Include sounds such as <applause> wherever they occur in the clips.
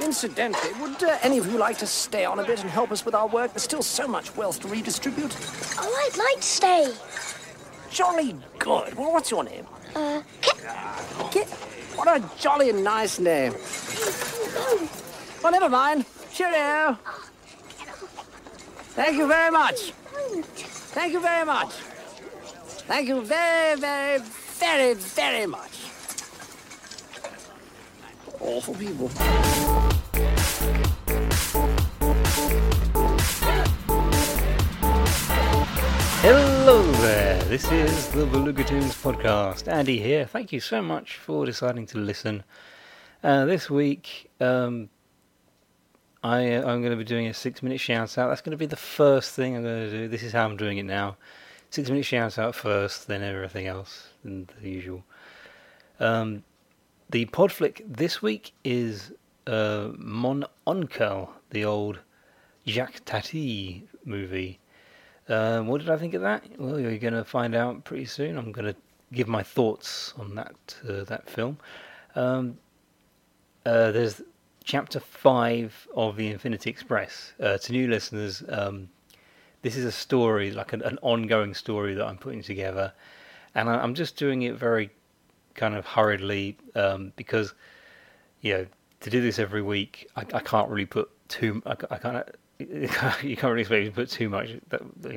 Incidentally, would uh, any of you like to stay on a bit and help us with our work? There's still so much wealth to redistribute. Oh, I'd like to stay. Jolly good. Well, what's your name? Uh, Kit. Kit. What a jolly nice name. Well, never mind. Cheerio. Thank you very much. Thank you very much. Thank you very, very, very, very much. Awful people. Hello there, this is the Beluga Tunes podcast. Andy here. Thank you so much for deciding to listen. Uh, this week, um, I, I'm going to be doing a six minute shout out. That's going to be the first thing I'm going to do. This is how I'm doing it now. Six minute shout out first, then everything else, and the usual. Um, the pod flick this week is uh, Mon Oncle, the old Jacques Tati movie. Um, what did I think of that? Well, you're going to find out pretty soon. I'm going to give my thoughts on that uh, that film. Um, uh, there's chapter five of the Infinity Express. Uh, to new listeners, um, this is a story, like an, an, ongoing story that I'm putting together, and I, am just doing it very kind of hurriedly um, because, you know, to do this every week, I, I can't really put too. I, I of <laughs> you can't really expect me to put too much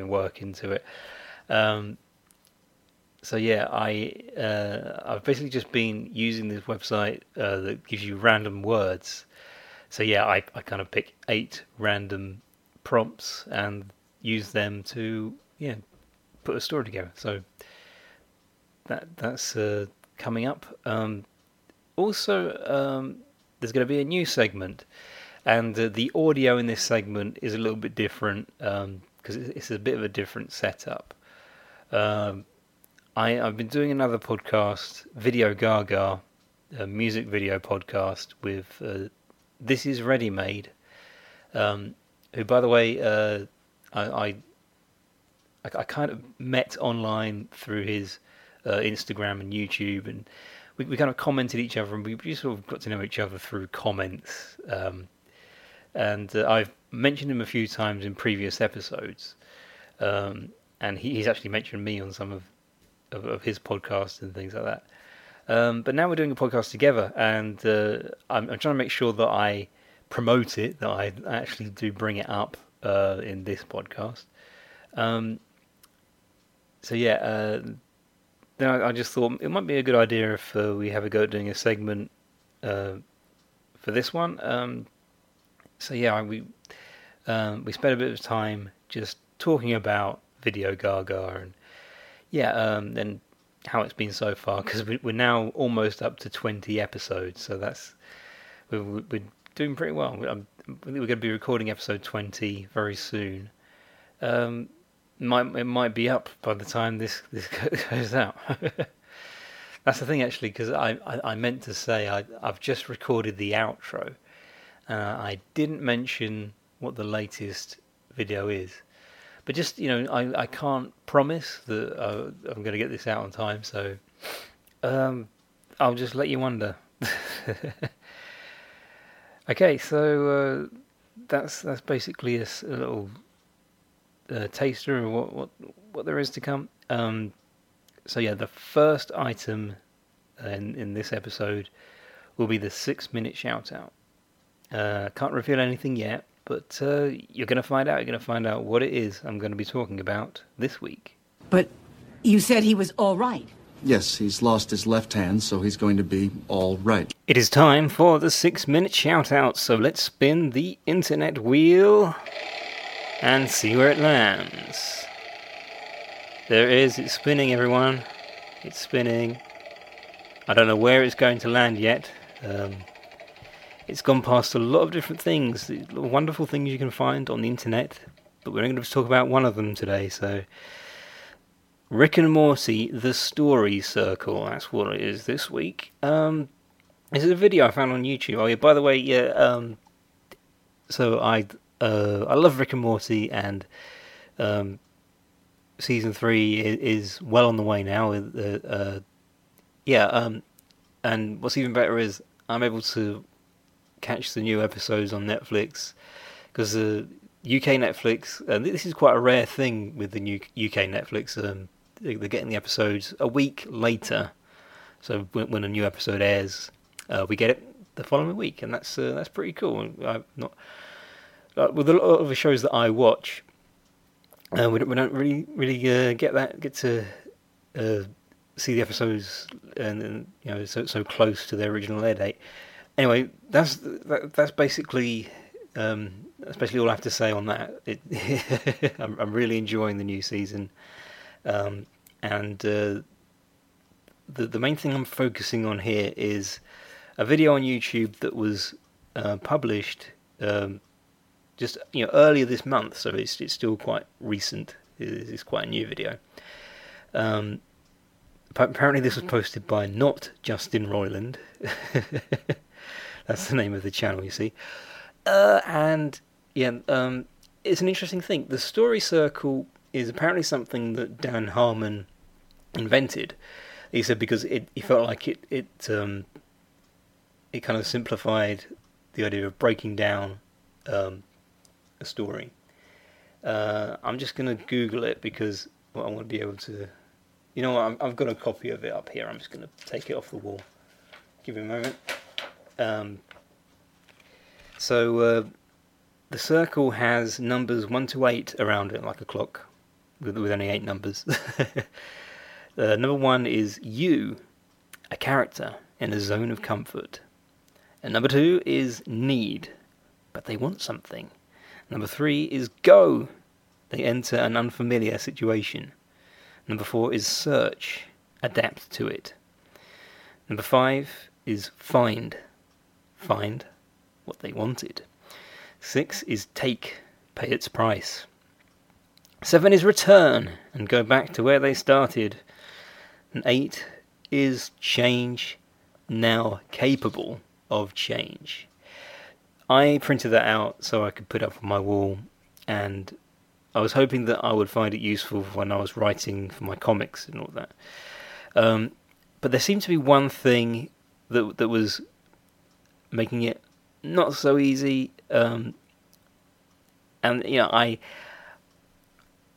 work into it. Um, so yeah, I uh, I've basically just been using this website uh, that gives you random words. So yeah, I, I kind of pick eight random prompts and use them to yeah put a story together. So that that's uh, coming up. Um, also, um, there's going to be a new segment and uh, the audio in this segment is a little bit different because um, it's, it's, a bit of a different setup. Um, I, have been doing another podcast, Video Ga Ga, a music video podcast with uh, This Is Ready Made, um, who, by the way, uh, I, I, I kind of met online through his uh, Instagram and YouTube, and we, we kind of commented each other, and we just sort of got to know each other through comments. Um, and uh, I've mentioned him a few times in previous episodes, um, and he, he's actually mentioned me on some of, of, of his podcasts and things like that. Um, but now we're doing a podcast together, and uh, I'm, I'm, trying to make sure that I promote it, that I actually do bring it up uh, in this podcast. Um, so yeah, uh, then I, I, just thought it might be a good idea if uh, we have a go at doing a segment uh, for this one. Um, so yeah, we um, we spent a bit of time just talking about Video Ga Ga and yeah, um, and how it's been so far because we, are now almost up to twenty episodes, so that's we're, we're doing pretty well. I'm, we're going to be recording episode twenty very soon. Um, might it might be up by the time this this <laughs> goes out. <laughs> That's the thing, actually, because I, I, I meant to say I I've just recorded the outro, uh, I didn't mention what the latest video is, but just you know, I, I can't promise that uh, I'm going to get this out on time, so um, I'll just let you wonder. <laughs> okay, so uh, that's that's basically a, a little uh, taster of what, what what there is to come. Um, so yeah, the first item in in this episode will be the six minute shout out. Uh, can't reveal anything yet, but uh, you're going to find out. You're going to find out what it is I'm going to be talking about this week. But you said he was all right. Yes, he's lost his left hand, so he's going to be all right. It is time for the six minute shout out, so let's spin the internet wheel and see where it lands. There it is, it's spinning, everyone. It's spinning. I don't know where it's going to land yet, Um, it's gone past a lot of different things, wonderful things you can find on the internet, but we're only going to talk about one of them today. So, Rick and Morty, the story circle. That's what it is this week. Um, this is a video I found on YouTube. Oh yeah, by the way, yeah. Um, so I uh, I love Rick and Morty, and um, season three is, well on the way now. Uh, uh, yeah, um, and what's even better is I'm able to catch the new episodes on Netflix because the UK Netflix, and this is quite a rare thing with the new UK Netflix. Um, they're getting the episodes a week later, so when, when a new episode airs, uh, we get it the following week, and that's uh, that's pretty cool. I'm not uh, with a lot of the shows that I watch, uh, we, don't, we don't really really uh, get that get to uh, see the episodes and, and, you know so so close to their original air date. Anyway, that's that, that's basically um, all I have to say on that. It, <laughs> I'm, I'm, really enjoying the new season, um, and uh, the the main thing I'm focusing on here is a video on YouTube that was uh, published um, just you know earlier this month, so it's it's still quite recent. It's quite a new video. Um, apparently, this was posted by not Justin Roiland. <laughs> That's the name of the channel, you see. Uh, and yeah, um, it's an interesting thing. The story circle is apparently something that Dan Harmon invented. He said because it he felt like it it um, it kind of simplified the idea of breaking down um, a story. Uh, I'm just going to Google it because well, I want to be able to. You know what? i have got a copy of it up here. I'm just going to take it off the wall. Give me a moment. Um, so uh, the circle has numbers one to eight around it, like a clock, with, with only eight numbers. <laughs> uh, number one is you, a character in a zone of comfort. And number two is need, but they want something. Number three is go, they enter an unfamiliar situation. Number four is search, adapt to it. Number five is find, find what they wanted. Six is take, pay its price. Seven is return and go back to where they started. And eight is change, now capable of change. I printed that out so I could put up on my wall, and I was hoping that I would find it useful when I was writing for my comics and all that. Um, but there seemed to be one thing that that was making it not so easy, um, and you know, I,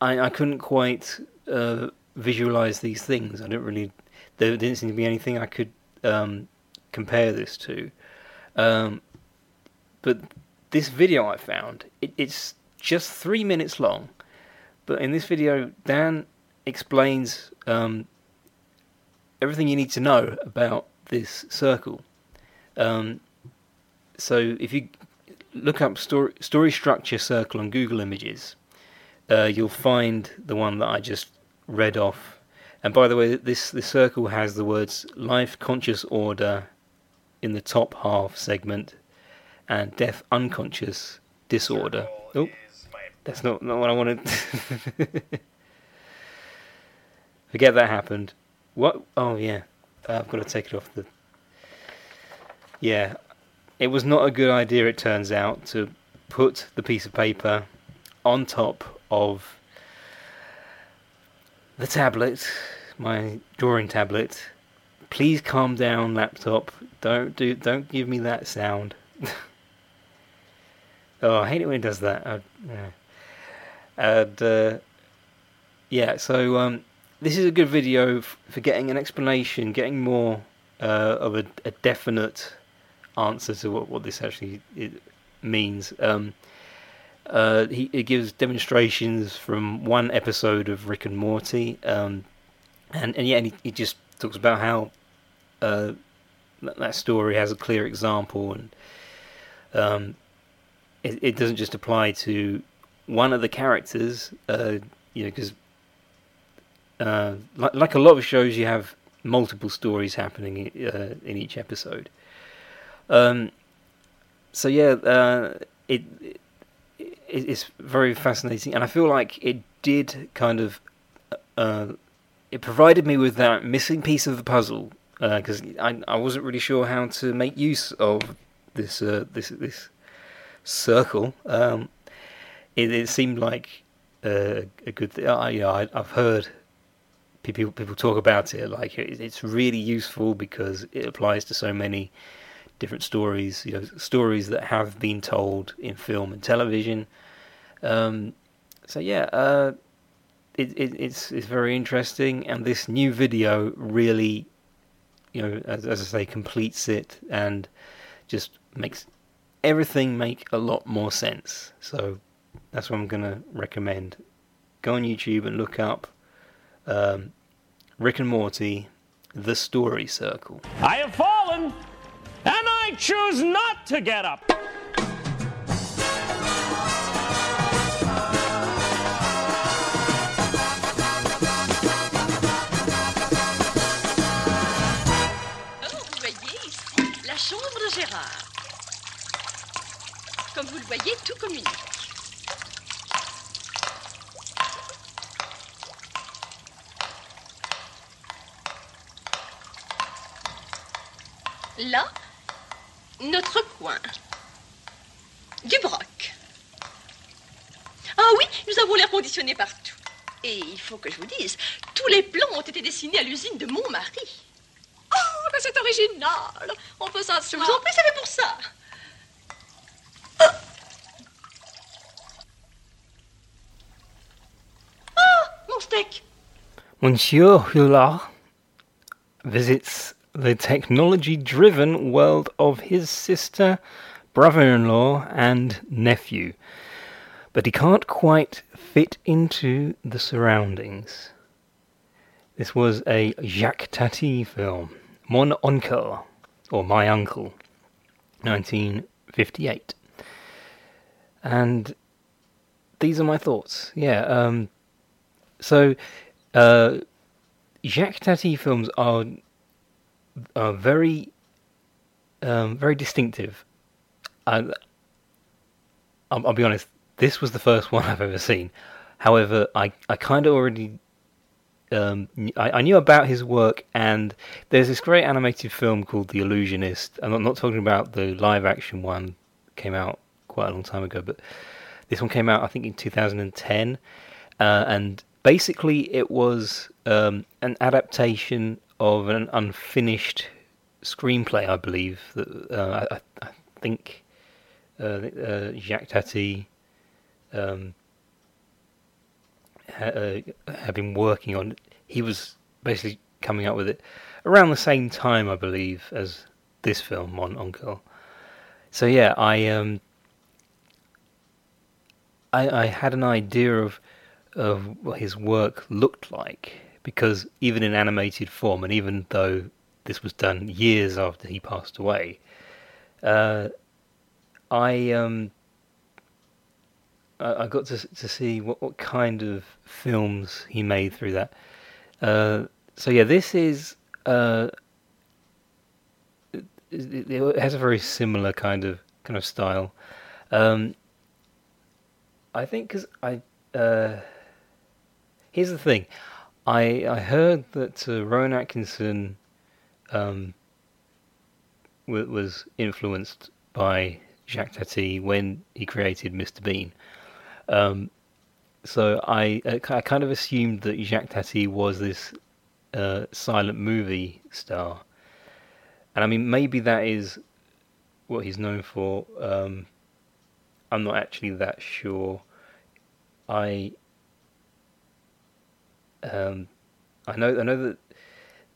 I, I couldn't quite uh, visualize these things. I didn't really. There didn't seem to be anything I could um, compare this to. Um, but this video I found, it, it's just three minutes long. But in this video, Dan explains um, everything you need to know about this circle. Um, so if you look up story, story structure circle on Google Images, uh, you'll find the one that I just read off. And by the way, this this circle has the words life conscious order in the top half segment and deaf unconscious disorder. Oh, that's not, not what I wanted. <laughs> Forget that happened. What? Oh, yeah. I've got to take it off the. Yeah. It was not a good idea, it turns out, to put the piece of paper on top of the tablet, my drawing tablet. Please calm down, laptop. Don't do. Don't give me that sound. <laughs> Oh, I hate it when it does that. I, yeah. And uh, yeah, so um, this is a good video f- for getting an explanation, getting more uh, of a, a, definite answer to what, what this actually means. Um, uh, he it gives demonstrations from one episode of Rick and Morty, um, and and yeah, and he, he, just talks about how uh, that, that story has a clear example and um, it, it doesn't just apply to one of the characters, uh, you know, because uh, like, like a lot of shows, you have multiple stories happening uh, in each episode. Um, so yeah, uh, it, it it's very fascinating, and I feel like it did kind of uh, it provided me with that missing piece of the puzzle because uh, I I wasn't really sure how to make use of this this this circle. Um, it, it seemed like uh, a good thing. I, you know, I, have heard people people talk about it like it, it's really useful because it applies to so many different stories. You know, stories that have been told in film and television. Um, so yeah, uh, it, it, it's it's very interesting, and this new video really, you know, as, as I say, completes it and just makes everything make a lot more sense. So that's what I'm going to recommend. Go on YouTube and look up um, Rick and Morty, The Story Circle. I have fallen, and I choose not to get up. Oh, vous voyez la chambre de Gérard. Comme vous le voyez, tout communique. Là, notre coin. Du broc. Ah oui, nous avons l'air conditionné partout. Et il faut que je vous dise, tous les plans ont été dessinés à l'usine de mon mari. Oh, mais c'est original. On peut s'asseoir. Je vous en prie, c'est fait pour ça. Monsieur Hulot visits the technology driven world of his sister, brother in law, and nephew. But he can't quite fit into the surroundings. This was a Jacques Tati film, Mon Oncle, or My Uncle, 1958. And these are my thoughts. Yeah, um, so uh, Jacques Tati films are are very, um, very distinctive. And I'll, I'll, be honest, this was the first one <laughs> I've ever seen. However, I, I kind of already, um, I, I, knew about his work, and there's this great animated film called The Illusionist. I'm not, talking about the live action one, came out quite a long time ago, but this one came out I think in 2010, uh, and basically it was um, an adaptation of an unfinished screenplay, I believe. That uh, I, I, think uh, uh, Jacques Tati um, ha, uh, had been working on. He was basically coming up with it around the same time, I believe, as this film, Mon Oncle. So yeah, I um, I, I had an idea of of what his work looked like because even in animated form, and even though this was done years after he passed away, uh, I um, I, got to to see what, what kind of films he made through that. Uh, so yeah, this is uh, it, it, has a very similar kind of kind of style. Um, I think because I uh, here's the thing. I I heard that uh, Rowan Atkinson um, w- was influenced by Jacques Tati when he created Mr. Bean. Um, so I I kind of assumed that Jacques Tati was this uh, silent movie star, and I mean maybe that is what he's known for. Um, I'm not actually that sure. I um, I know I know that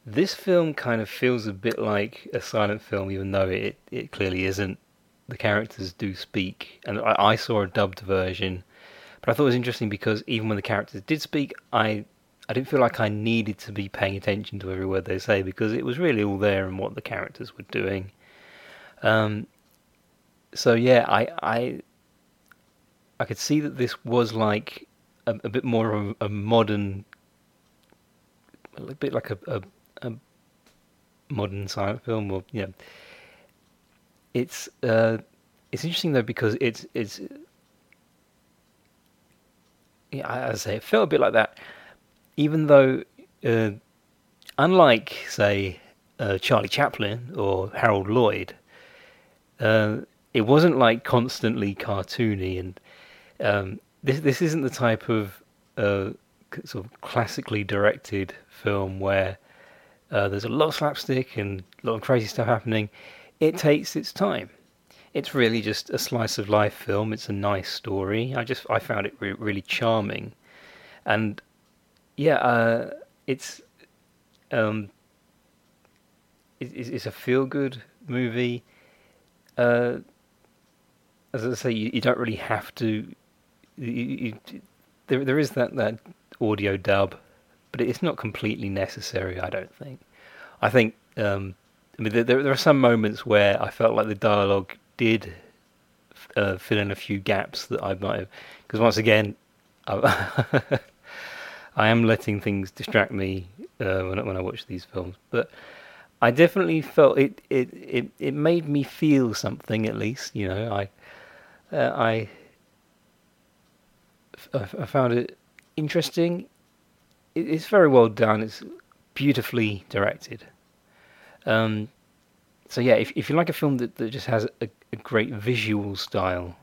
this film kind of feels a bit like a silent film, even though it it clearly isn't. The characters do speak, and I, I saw a dubbed version, but I thought it was interesting because even when the characters did speak, I I didn't feel like I needed to be paying attention to every word they say because it was really all there and what the characters were doing. Um, so yeah, I I I could see that this was like a, a bit more of a, a modern a bit like a, a, a modern silent film, or you know, it's uh, it's interesting though because it's it's yeah, as I say, it felt a bit like that. Even though, uh, unlike say uh, Charlie Chaplin or Harold Lloyd, uh, it wasn't like constantly cartoony, and um, this this isn't the type of uh, sort of classically directed film where uh, there's a lot of slapstick and a lot of crazy stuff happening. It takes its time. It's really just a slice of life film. It's a nice story. I just I found it re- really charming, and yeah, uh, it's um, it, it's a feel good movie. Uh, as I say, you, you, don't really have to. You, you, there, there is that, that audio dub, but it's not completely necessary. I don't think. I think um, I mean there, there are some moments where I felt like the dialogue did uh, fill in a few gaps that I might have, because once again, I, <laughs> I, am letting things distract me uh, when when I watch these films, but. I definitely felt it, it, it, it made me feel something at least, you know. I uh, I, I found it interesting. it's very well done. It's beautifully directed. Um, so yeah, if if you like a film that, that just has a, a great visual style,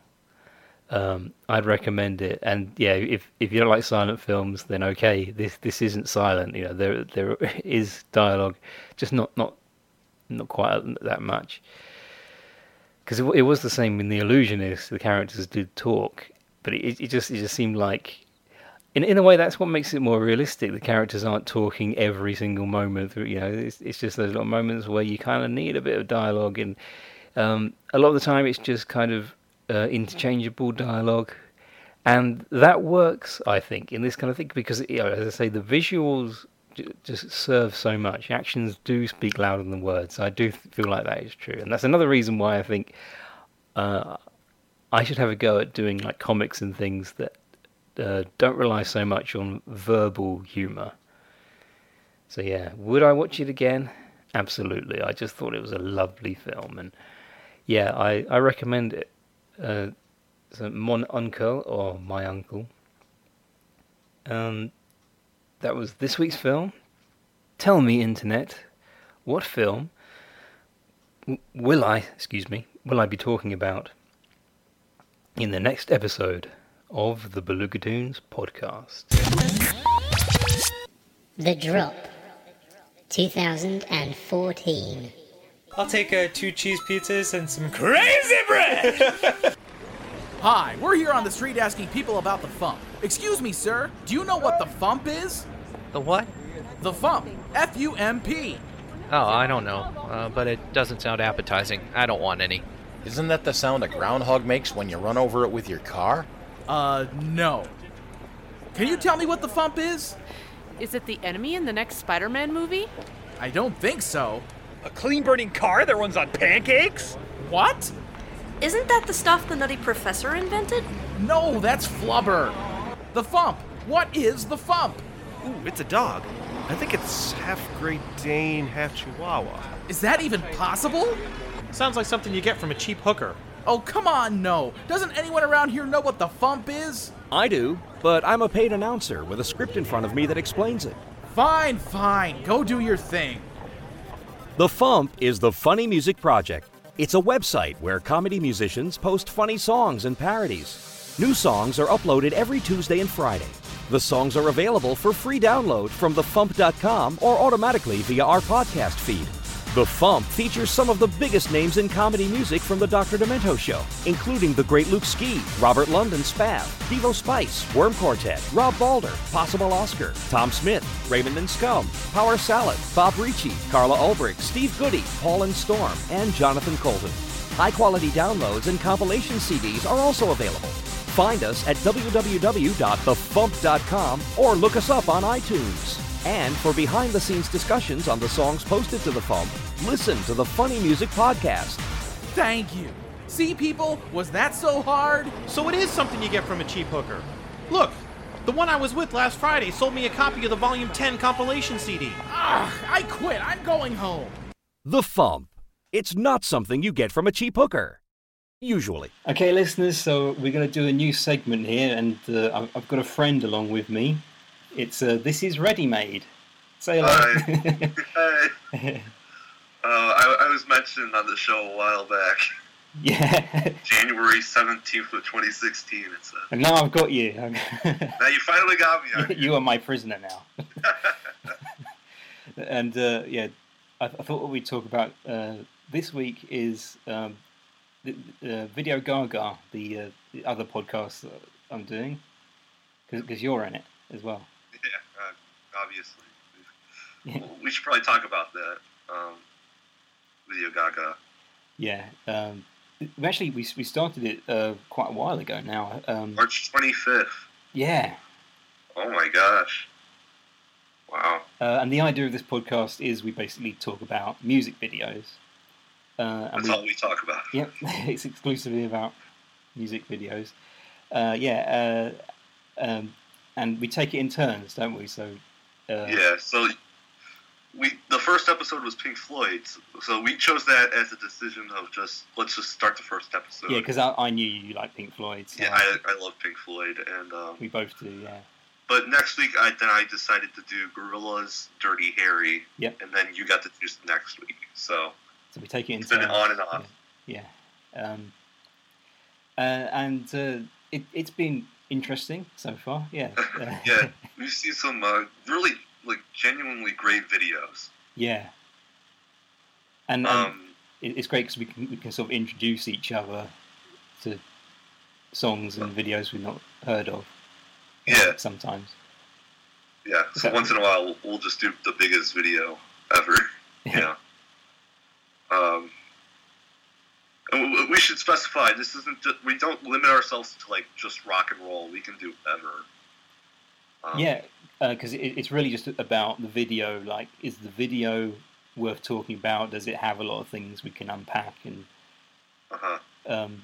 um, I'd recommend it. And yeah, if if you don't like silent films, then okay, this this isn't silent. You know, there there <laughs> is dialogue, just not not not quite that much because it, it, was the same in the illusionist the characters did talk but it, it just it just seemed like in in a way that's what makes it more realistic the characters aren't talking every single moment through you know it's, it's just those little moments where you kind of need a bit of dialogue and um, a lot of the time it's just kind of uh, interchangeable dialogue and that works i think in this kind of thing because you know, as i say the visuals just serve so much. Actions do speak louder than words. I do feel like that is true, and that's another reason why I think uh, I should have a go at doing like comics and things that uh, don't rely so much on verbal humor. So yeah, would I watch it again? Absolutely. I just thought it was a lovely film, and yeah, I I recommend it. Uh, so mon uncle or my uncle. Um, that was this week's film. Tell me, Internet, what film will I, excuse me, will I be talking about in the next episode of the Beluga Tunes podcast? The Drop, 2014. I'll take uh, two cheese pizzas and some crazy bread! <laughs> Hi, we're here on the street asking people about the Fump. Excuse me, sir, do you know what the Fump is? The what? The Fump. F U M P. Oh, I don't know, uh, but it doesn't sound appetizing. I don't want any. Isn't that the sound a groundhog makes when you run over it with your car? Uh, no. Can you tell me what the Fump is? Is it the enemy in the next Spider Man movie? I don't think so. A clean burning car that runs on pancakes? What? Isn't that the stuff the Nutty Professor invented? No, that's Flubber. The Fump. What is the Fump? Ooh, it's a dog. I think it's half Great Dane, half Chihuahua. Is that even possible? Sounds like something you get from a cheap hooker. Oh, come on, no. Doesn't anyone around here know what the Fump is? I do, but I'm a paid announcer with a script in front of me that explains it. Fine, fine. Go do your thing. The Fump is the Funny Music Project. It's a website where comedy musicians post funny songs and parodies. New songs are uploaded every Tuesday and Friday. The songs are available for free download from thefump.com or automatically via our podcast feed. The Fump features some of the biggest names in comedy music from the Dr. Demento Show, including the great Luke Ski, Robert London Spav, Devo Spice, Worm Quartet, Rob Balder, Possible Oscar, Tom Smith, Raymond and Scum, Power Salad, Bob Ricci, Carla Ulbrich, Steve Goodie, Paul and Storm, and Jonathan Coulton. High quality downloads and compilation CDs are also available. Find us at www.thefump.com or look us up on iTunes. And for behind the scenes discussions on the songs posted to The Fump, listen to the Funny Music Podcast. Thank you. See, people, was that so hard? So it is something you get from a cheap hooker. Look, the one I was with last Friday sold me a copy of the Volume 10 compilation CD. Ah, I quit. I'm going home. The Fump. It's not something you get from a cheap hooker. Usually. Okay, listeners, so we're going to do a new segment here, and uh, I've- I've got a friend along with me. It's uh, This is Ready Made. Say hello. Hi. <laughs> Uh, I, I was mentioned on the show a while back. yeah, January 17th of 2016, it said. and now I've got you. <laughs> Now you finally got me on you are my prisoner now. <laughs> and uh, yeah, I, I thought what we'd talk about uh, this week is um, the, uh, Video Ga Ga, the, uh, the other podcast that I'm doing, because you're in it as well. Obviously. We should probably talk about that. Um, Video Ga Ga. Yeah. Um, we actually, we, we started it uh, quite a while ago now. Um, March 25th. yeah. Oh my gosh. Wow. Uh, and the idea of this podcast is we basically talk about music videos. Uh, and That's all we talk about. Yep, <laughs> it's exclusively about music videos. Uh, yeah, uh, um, and we take it in turns, don't we? So uh, Yeah, so we the first episode was Pink Floyd, so we chose that as a decision of just let's just start the first episode. yeah, because I, I knew you like Pink Floyd. So Yeah, I, I love Pink Floyd, and um, we both do. Yeah, but next week I then I decided to do Gorillaz, Dirty Harry, Yep. and then you got to choose next week. So so we take it in it's been on and off. Yeah, um, uh, and uh, it, it's been interesting so far. Yeah, uh, <laughs> yeah, we've seen some uh, really like genuinely great videos. yeah. And, Um, it- it's great because we can we can sort of introduce each other to songs and videos we've not heard of. Yeah. Sometimes. Yeah, so once in a while we'll, we'll just do the biggest video ever. <laughs> Yeah. Um, and we- should specify this isn't just, we don't limit ourselves to like just rock and roll. We can do whatever. Um, Yeah, because it, it's really just about the video. Like, is the video worth talking about? Does it have a lot of things we can unpack? And Uh-huh. um,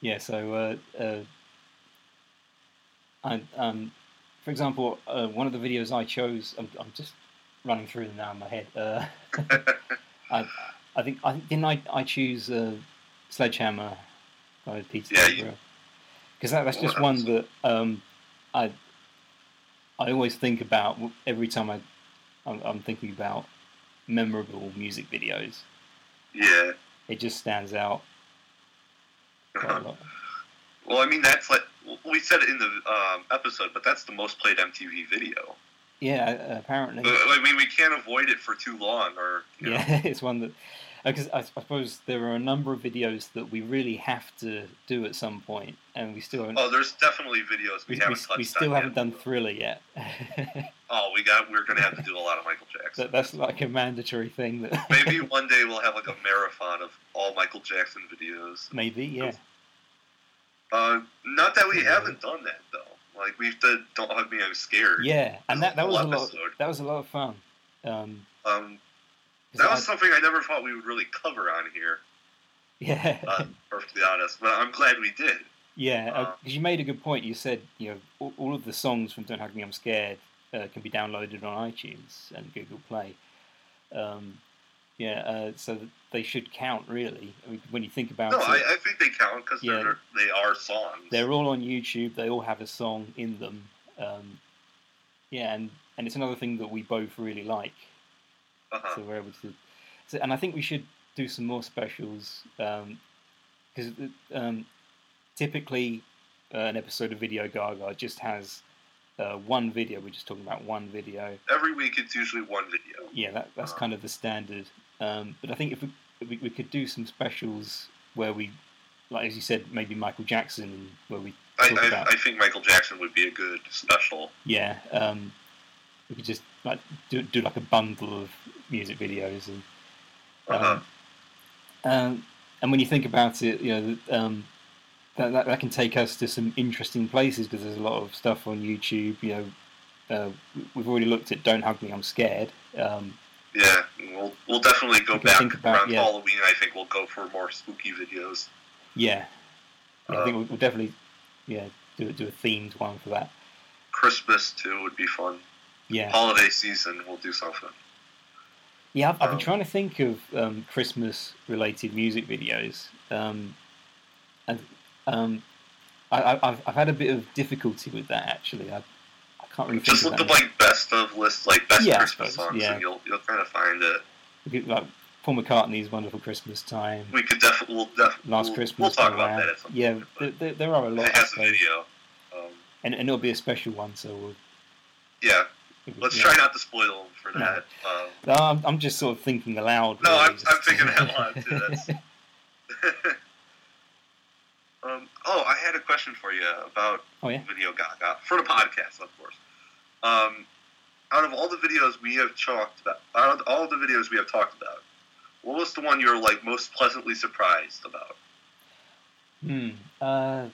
yeah, so uh, uh, I, um, for example, uh, one of the videos I chose, I'm, I'm just running through them now in my head. Uh, <laughs> I, I think I think- didn't I, I choose uh, Sledgehammer by Peter Yeah, because that, that's just one that um, I I always think about every time I I'm, I'm thinking about memorable music videos. Yeah. It just stands out quite a <laughs> lot. Well, I mean that's like we said it in the um, episode, but that's the most played MTV video. Yeah, uh, apparently. Uh, I mean, we can't avoid it for too long, or you know. Yeah, <laughs> it's one that because I suppose there are a number of videos that we really have to do at some point, and we still haven't. Oh, there's definitely videos we, we, haven't we, touched we still haven't yet. done Thriller yet. <laughs> Oh, we got. We're gonna have to do a lot of Michael Jackson. that, that's like a mandatory thing. That <laughs> Maybe one day we'll have like a marathon of all Michael Jackson videos. maybe, yeah, Uh, not that we haven't done that though. Like we've done "Don't Hug Me, I'm Scared." yeah, and that, that was a lot. That was a lot of fun. Um, Um, that was I- something I never thought we would really cover on here. yeah, Uh, perfectly honest, but I'm glad we did. yeah. Because you made a good point. You said you know all, all of the songs from Don't Hug Me, I'm Scared uh, can be downloaded on iTunes and Google Play. Um, yeah, uh, so they should count really. I mean, when you think about No, it. I, I think they count because Yeah. they're they are songs. They're all on YouTube. They all have a song in them. Um, yeah, and, and it's another thing that we both really like. Uh-huh. So we're able to. So, and I think we should do some more specials because um, typically uh, an episode of Video Ga Ga just has uh, one video. We're just talking about one video. Every week it's usually one video. Yeah, that, that's Uh-huh. kind of the standard. Um, but I think if we, if we we could do some specials where we, like as you said, maybe Michael Jackson, where we I, talk about I, I think Michael Jackson would be a good special. yeah, um, we could just like do, do like a bundle of music videos and um, Uh-huh. um, and when you think about it, you know um, that, that that can take us to some interesting places because there's a lot of stuff on YouTube. You know, uh, we- we've already looked at "Don't Hug Me, I'm Scared." Um, Yeah, we'll we'll definitely go back about- around yeah. Halloween. I think we'll go for more spooky videos. yeah, Yeah, I think Um, we'll, we'll definitely yeah do do a themed one for that. Christmas too would be fun. Yeah. Holiday season, we'll do something. Yeah, I've, I've been Um, trying to think of um, Christmas-related music videos, um, and um, I, I- I've, I've had a bit of difficulty with that actually. I can't really Just look up like best of list, like best Yeah, Christmas songs, yeah. and you'll you'll kind of find it. Could, like Paul McCartney's "Wonderful Christmas Time," We could definitely we'll def- "Last we'll, Christmas." We'll talk about Round. that at some Yeah, there, there, there are a lot. It has a video. Um, and, and it'll be a special one, so we'll. yeah. Let's yeah. try not to spoil them for No. that. Um, No, I'm, I'm just sort of thinking aloud. no, really, I'm, just- I'm thinking out loud too. That's. <laughs> <laughs> um, oh, I had a question for you about Oh, yeah? Video Ga Ga for the podcast, of course. Um, out of all the videos we have talked about, out of all the videos we have talked about, what was the one you were like most pleasantly surprised about? Hmm. Uh,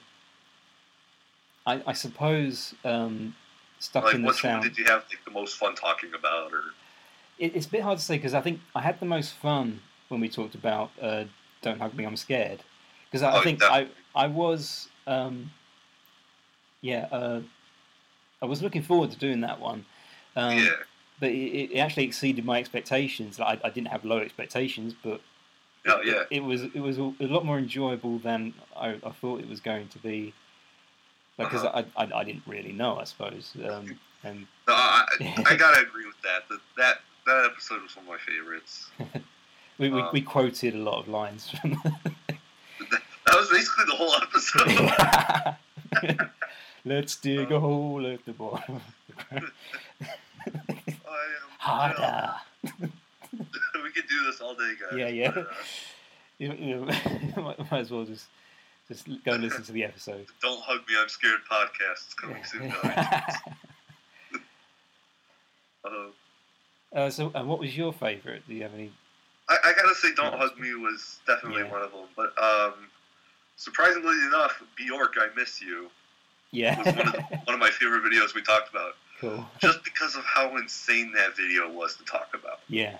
I, I suppose um, stuck Like, in the which one sound. did you have like the most fun talking about? Or It, it's a bit hard to say because I think I had the most fun when we talked about uh, "Don't Hug Me, I'm Scared," because I, I Oh, think I I was um, yeah uh, I was looking forward to doing that one. Um, Yeah. But it, it actually exceeded my expectations. Like, I, I didn't have low expectations, but Oh, yeah. it, was it was a lot more enjoyable than I, I thought it was going to be. Because Uh-huh. I, I I didn't really know, I suppose. Um, and no, I, I <laughs> gotta agree with that. That that that episode was one of my favorites. <laughs> we, we, Um, we quoted a lot of lines from. <laughs> That was basically the whole episode. Let's dig Uh, a hole at the bottom. <laughs> Harder. <laughs> we could do this all day, guys. Yeah, yeah. but, uh, You, you <laughs> might, might as well just just go and listen to the episode. Don't hug me, I'm scared. Podcast is coming soon. uh, Uh, so, and what was your favourite? Do you have any? I, I gotta say, Don't Hug Me was definitely Yeah. one of them. But um, surprisingly enough, Bjork, I Miss You Yeah. was one of, one of my favorite videos we talked about. cool. Just because of how insane that video was to talk about. Yeah.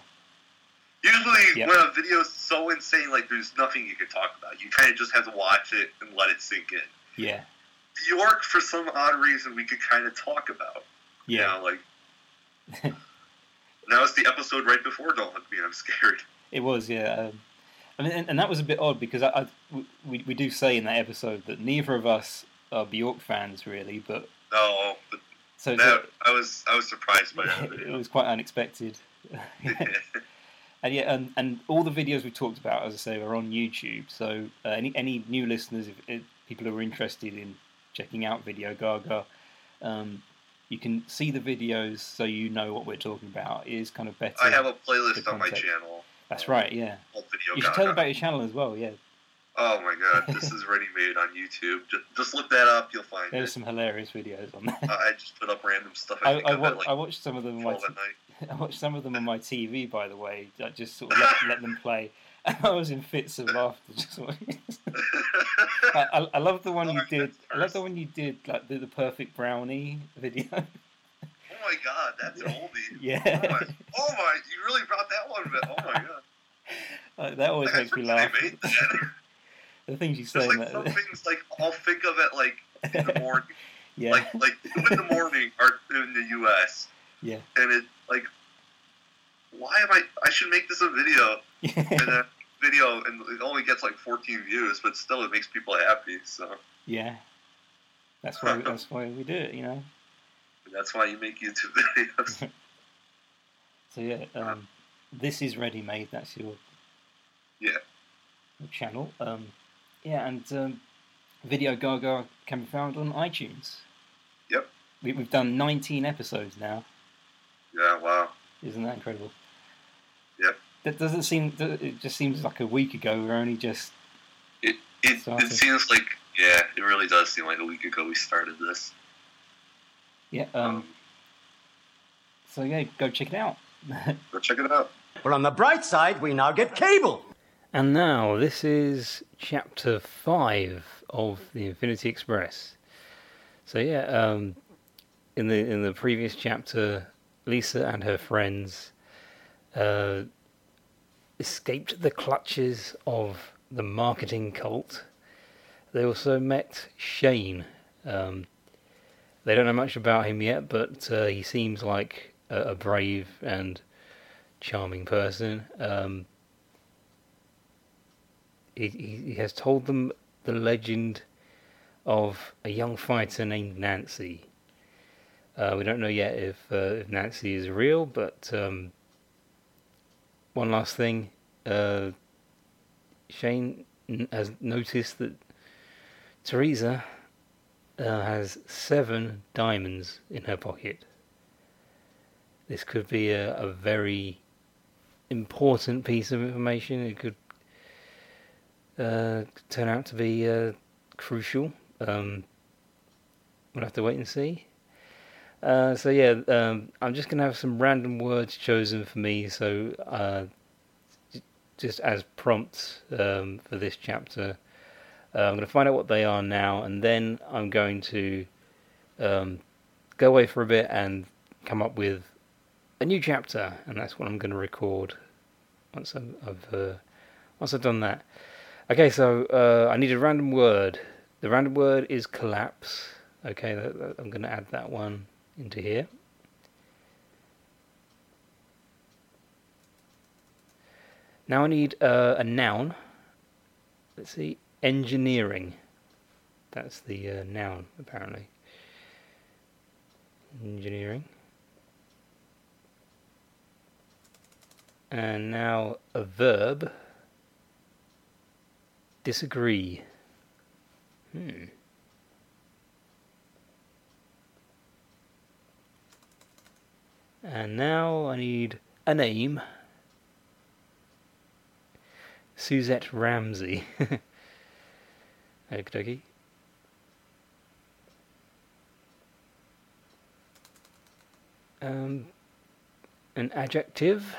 Usually, Yeah. when a video is so insane, like there's nothing you can talk about. You kind of just have to watch it and let it sink in. Yeah. Bjork, for some odd reason, we could kind of talk about. Yeah. You know, like. <laughs> that was the episode right before Don't Hug Me, I'm Scared. It was, yeah. Um, I mean, and, and that was a bit odd because I, I we, we do say in that episode that neither of us are Bjork fans, really. But No, but so, that, I was I was surprised by that <laughs> it was quite unexpected. <laughs> and yeah, and, and all the videos we talked about, as I say, are on YouTube. So uh, any any new listeners, if, if people who are interested in checking out Video Ga Ga, um, you can see the videos so you know what we're talking about. It is kind of better. I have a playlist on my channel. That's right. Yeah. Video You should tell about your channel as well. Yeah, Oh my god, this is ready made on YouTube. Just, just look that up, you'll find there's it. some hilarious videos on there. Uh, I just put up random stuff. I, I, I, like I watched some of them on my 12 at t-. <laughs> I watched some of them on my TV, by the way. I just sort of let, <laughs> let them play. And <laughs> I was in fits of laughter. Just. I, I, love the one you did. I love the one you did, like the, the perfect brownie video. Oh my god, that's an oldie. Yeah. Oh my, oh my, you really brought that one back. Oh my god. Uh, that always I makes me laugh. They made that. The things you say. Like some things like I'll think of it like in the morning. <laughs> yeah, Like like two in the morning are in the US. yeah, And it like why am I I should make this a video <laughs> and a video and it only gets like 14 views, but still it makes people happy. So yeah. That's why. That's why we do it. You know. <laughs> that's why you make YouTube videos. So yeah, um, this is ready made. That's your yeah. your channel. Um, yeah, and um, Video Ga Ga can be found on iTunes. Yep. We, we've done 19 episodes now. Yeah. Wow. Isn't that incredible? Yep. That doesn't seem. It just seems like a week ago. We're only just. It it, Started. it seems like yeah, it really does seem like a week ago we started this. Yeah. Um. So yeah, go check it out. <laughs> Go check it out. But on the bright side, we now get cable. And now this is chapter five of the Infinity Express. So yeah, um, in the in the previous chapter, Lisa and her friends uh, escaped the clutches of the marketing cult. They also met Shane. Um, they don't know much about him yet, but uh, he seems like a, a brave and charming person. Um, he, he, has told them the legend of a young fighter named Nancy. Uh, we don't know yet if, uh, if Nancy is real, but um, one last thing. Uh, Shane n- has noticed that Teresa uh, has seven diamonds in her pocket. This could be a, a very important piece of information. It could uh, turn out to be uh, crucial. Um, we'll have to wait and see. Uh, so yeah, um, I'm just gonna have some random words chosen for me. So uh, just as prompts um, for this chapter, uh, I'm gonna find out what they are now, and then I'm going to um, go away for a bit and come up with a new chapter, and that's what I'm gonna record once I've, I've uh, once I've done that. Okay, so uh, I need a random word. The random word is collapse. Okay, that, that, I'm going to add that one into here. Now I need uh, a noun. Let's see, engineering. That's the uh, noun, apparently. Engineering. And now a verb. Disagree. Hmm. And now I need a name. Suzette Ramsey. <laughs> Okie dokie. Um, an adjective.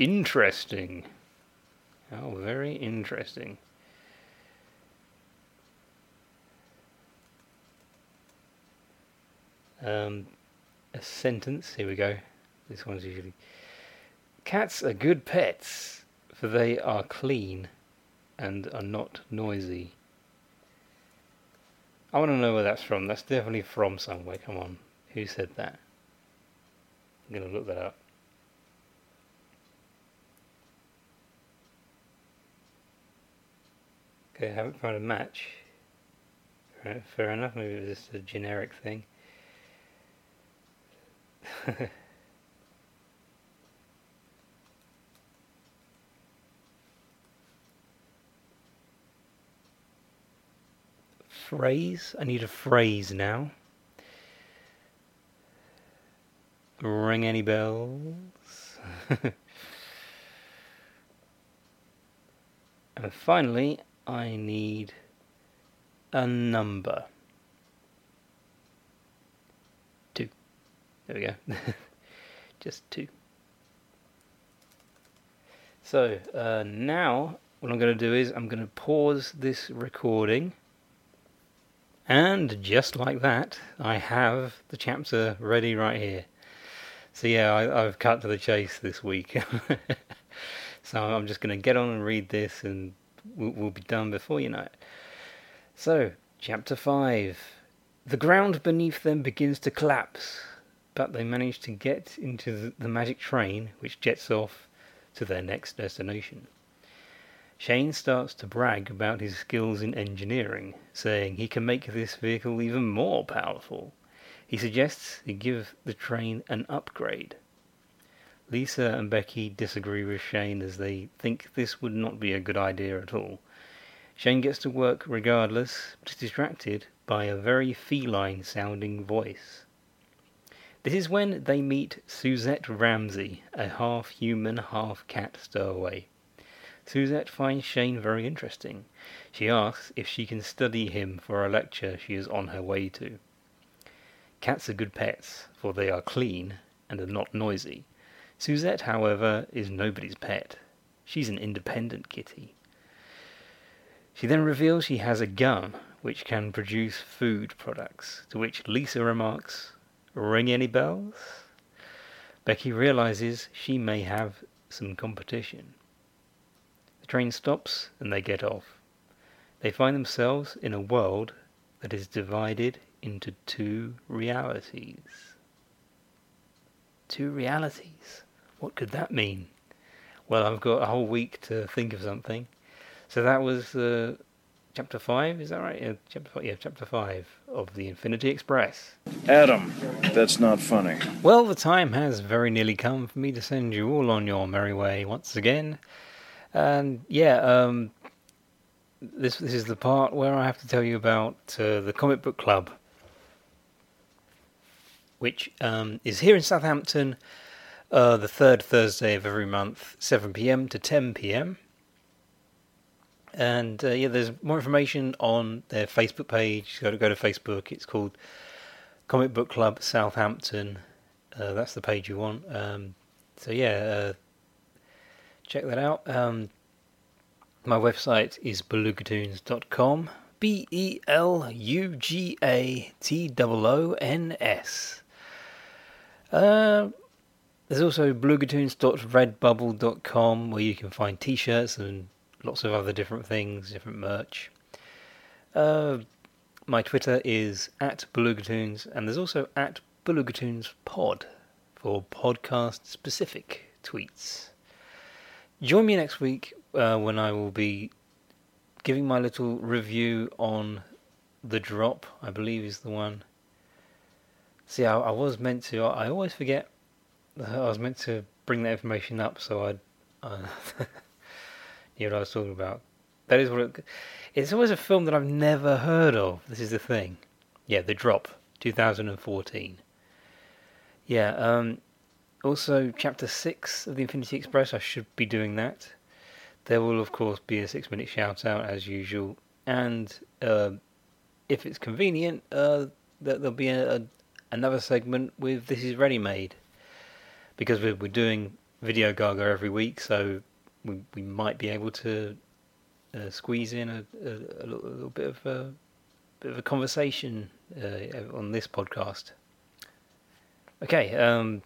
Interesting. Oh, very interesting. Um, a sentence. Here we go. This one's usually. Cats are good pets, for they are clean and are not noisy. I want to know where that's from. That's definitely from somewhere. Come on. Who said that? I'm going to look that up. Okay, I haven't found a match. Fair, fair enough, maybe it was just a generic thing. <laughs> phrase. I need a phrase now. Ring any bells? <laughs> and finally, I need a number. Two. There we go. <laughs> Just two. So uh, now what I'm going to do is I'm going to pause this recording. And just like that, I have the chapter ready right here. So yeah, I, have cut to the chase this week. <laughs> so I'm just going to get on and read this and we'll, we'll be done before you know it. So, chapter 5. The ground beneath them begins to collapse, but they manage to get into the, the magic train which jets off to their next destination. Shane starts to brag about his skills in engineering, saying he can make this vehicle even more powerful. He suggests he give the train an upgrade. Lisa and Becky disagree with Shane as they think this would not be a good idea at all. Shane gets to work regardless, but is distracted by a very feline sounding voice. This is when they meet Suzette Ramsey, a half human, half cat stowaway. Suzette finds Shane very interesting. She asks if she can study him for a lecture she is on her way to. Cats are good pets, for they are clean and are not noisy. Suzette, however, is nobody's pet. She's an independent kitty. She then reveals she has a gun which can produce food products, to which Lisa remarks, Ring any bells? Becky realizes she may have some competition The train stops and they get off. They find themselves in a world that is divided into two realities. two realities. What could that mean? Well, I've got a whole week to think of something. So that was uh, chapter five. Is that right? Yeah, chapter five. Yeah, chapter five of the Infinity Express. Adam, that's not funny. Well, the time has very nearly come for me to send you all on your merry way once again. And yeah, um, this this is the part where I have to tell you about uh, the comic book club, which um, is here in Southampton, uh, the third Thursday of every month, 7 p.m. to 10 p.m. And uh, yeah, there's more information on their Facebook page. Go to go to Facebook. It's called Comic Book Club Southampton. Uh, that's the page you want. Um, so yeah, uh, check that out. Um, my website is belugatoons.com. B E L U G A T O O N S. Uh, there's also belugatoons.redbubble.com where you can find t shirts and lots of other different things, different merch. Uh, my Twitter is at belugatoons, and there's also at belugatoonspod for podcast specific tweets. Join me next week uh, when I will be giving my little review on The Drop, I believe is the one. See, I, I was meant to, I always forget I was meant to bring that information up so I'd. Uh, you what I was talking about. That is what it, it's always a film that I've never heard of. This is the thing. Yeah, The Drop, 2014. Yeah, um, also chapter 6 of the Infinity Express, I should be doing that. There will, of course, be a six minute shout out as usual. And uh, if it's convenient, uh, there'll be a, a, another segment with This is Ready Made. Because we're, we're doing Video Ga Ga every week, so we, we might be able to uh, squeeze in a, a, a, little, a, little, bit of a bit of a conversation uh, on this podcast. Okay, um,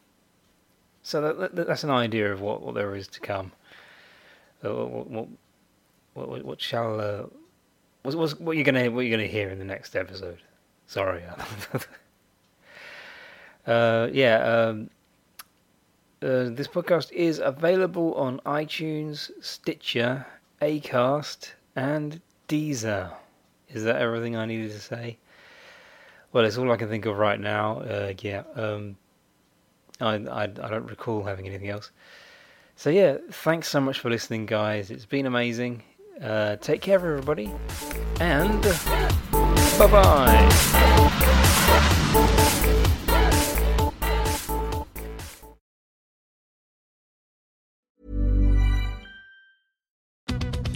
so that, that, that's an idea of what, what there is to come. Uh, what, what, what, what shall uh, what, what, what you're gonna what you're gonna hear in the next episode? Sorry. <laughs> uh, yeah. Um, uh, this podcast is available on iTunes, Stitcher, Acast, and Deezer. Is that everything I needed to say? Well, it's all I can think of right now. Uh, yeah, um, I, I, I don't recall having anything else. So yeah, thanks so much for listening, guys. It's been amazing. Uh, take care, everybody, and bye bye.